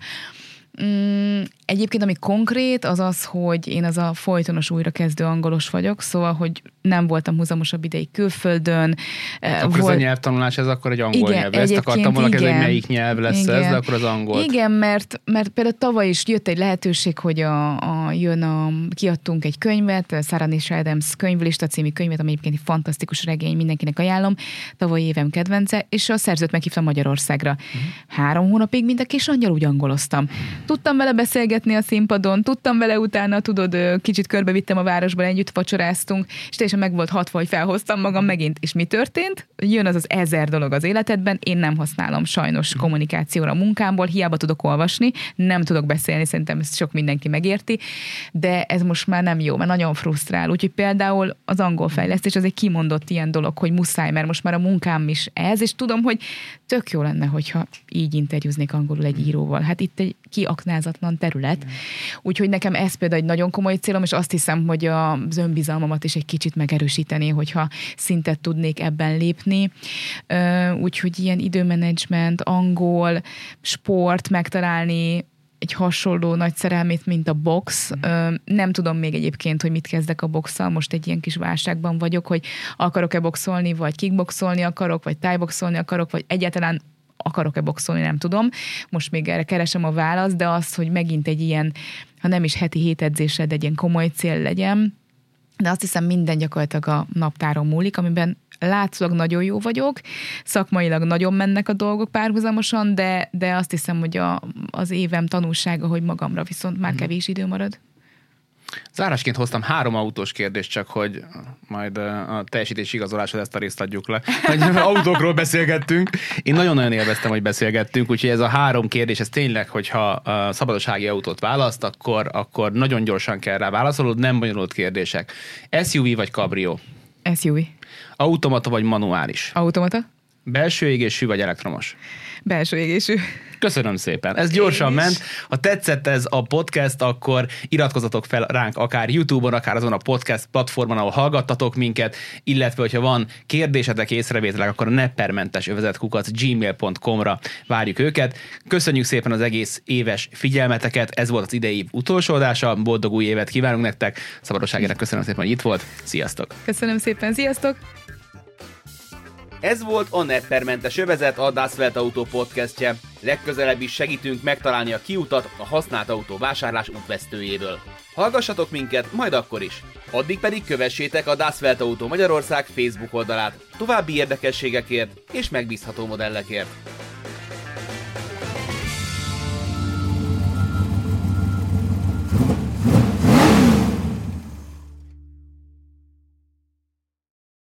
Mm, egyébként, ami konkrét, az az, hogy én az a folytonos újrakezdő angolos vagyok, szóval, hogy nem voltam húzamosabb ideig külföldön. Akkor volt... ez a nyelvtanulás, ez akkor egy angol igen, nyelv. Ezt akartam volna kezdeni, hogy melyik nyelv lesz igen. ez, de akkor az angol. Igen, mert, mert például tavaly is jött egy lehetőség, hogy a, a, jön a, kiadtunk egy könyvet, Sarah Nish Adams könyvlista című könyvet, ami egyébként egy fantasztikus regény, mindenkinek ajánlom, tavaly évem kedvence, és a szerzőt meghívtam Magyarországra. Uh-huh. Három hónapig mind a kis angyal úgy angoloztam. Tudtam vele beszélgetni a színpadon, tudtam vele utána, tudod, kicsit körbevittem a városban, együtt vacsoráztunk, és teljesen meg volt hatva, hogy felhoztam magam megint. És mi történt? Jön az az ezer dolog az életedben, én nem használom sajnos kommunikációra a munkámból, hiába tudok olvasni, nem tudok beszélni, szerintem ezt sok mindenki megérti, de ez most már nem jó, mert nagyon frusztrál. Úgyhogy például az angol fejlesztés az egy kimondott ilyen dolog, hogy muszáj, mert most már a munkám is ez, és tudom, hogy tök jó lenne, hogyha így interjúznék angolul egy íróval. Hát itt egy kiaknázatlan terület. Úgyhogy nekem ez például egy nagyon komoly célom, és azt hiszem, hogy az önbizalmamat is egy kicsit megerősíteni, hogyha szintet tudnék ebben lépni. Úgyhogy ilyen időmenedzsment, angol, sport megtalálni, egy hasonló nagy szerelmét, mint a box. Nem tudom még egyébként, hogy mit kezdek a boxsal, most egy ilyen kis válságban vagyok, hogy akarok-e boxolni, vagy kickboxolni akarok, vagy tájboxolni akarok, vagy egyáltalán akarok-e boxolni, nem tudom. Most még erre keresem a választ, de az, hogy megint egy ilyen, ha nem is heti hét edzésed, egy ilyen komoly cél legyen, de azt hiszem minden gyakorlatilag a naptáron múlik, amiben látszólag nagyon jó vagyok, szakmailag nagyon mennek a dolgok párhuzamosan, de, de azt hiszem, hogy a, az évem tanulsága, hogy magamra viszont már mhm. kevés idő marad. Zárásként hoztam három autós kérdést, csak hogy majd a teljesítés igazolásod ezt a részt adjuk le. Hogy autókról beszélgettünk. Én nagyon-nagyon élveztem, hogy beszélgettünk, úgyhogy ez a három kérdés, ez tényleg, hogyha a szabadsági autót választ, akkor, akkor nagyon gyorsan kell rá válaszolod, nem bonyolult kérdések. SUV vagy cabrio? SUV. Automata vagy manuális? Automata. Belső égésű vagy elektromos? Belső égésű. Köszönöm szépen. Ez gyorsan ment. Ha tetszett ez a podcast, akkor iratkozatok fel ránk akár YouTube-on, akár azon a podcast platformon, ahol hallgattatok minket, illetve hogyha van kérdésetek, észrevételek, akkor a neppermentes övezetkukat gmail.com-ra várjuk őket. Köszönjük szépen az egész éves figyelmeteket, ez volt az idei utolsó adása, boldog új évet kívánunk nektek, Szabadosságének köszönöm szépen, hogy itt volt, sziasztok! Köszönöm szépen, sziasztok! Ez volt a Neppermentes övezet, a Das Welt Auto podcastje. Legközelebb is segítünk megtalálni a kiutat a használt autó vásárlás útvesztőjéből. Hallgassatok minket, majd akkor is. Addig pedig kövessétek a Das Welt Magyarország Facebook oldalát további érdekességekért és megbízható modellekért.